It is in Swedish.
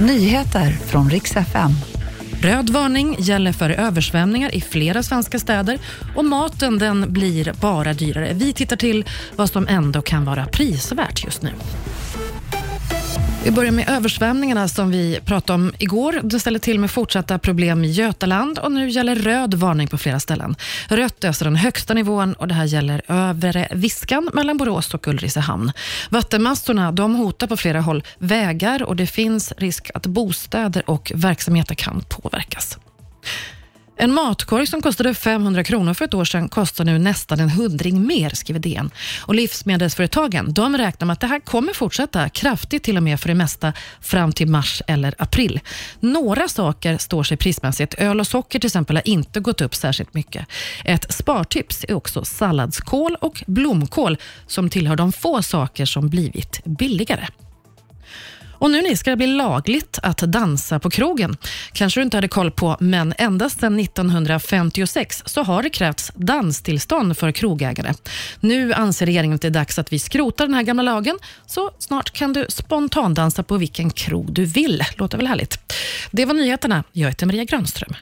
Nyheter från riks FM. Röd varning gäller för översvämningar i flera svenska städer och maten den blir bara dyrare. Vi tittar till vad som ändå kan vara prisvärt just nu. Vi börjar med översvämningarna som vi pratade om igår. Det ställer till med fortsatta problem i Götaland och nu gäller röd varning på flera ställen. Rött är alltså den högsta nivån och det här gäller övre Viskan mellan Borås och Ulricehamn. Vattenmassorna de hotar på flera håll vägar och det finns risk att bostäder och verksamheter kan påverkas. En matkorg som kostade 500 kronor för ett år sedan kostar nu nästan en hundring mer, skriver DN. Och livsmedelsföretagen de räknar med att det här kommer fortsätta kraftigt till och med för det mesta fram till mars eller april. Några saker står sig prismässigt. Öl och socker till exempel har inte gått upp särskilt mycket. Ett spartips är också salladskål och blomkål som tillhör de få saker som blivit billigare. Och nu ska det bli lagligt att dansa på krogen. Kanske du inte hade koll på, men ända sedan 1956 så har det krävts danstillstånd för krogägare. Nu anser regeringen att det är dags att vi skrotar den här gamla lagen, så snart kan du spontandansa på vilken krog du vill. Låter väl härligt? Det var nyheterna. Jag heter Maria Grönström.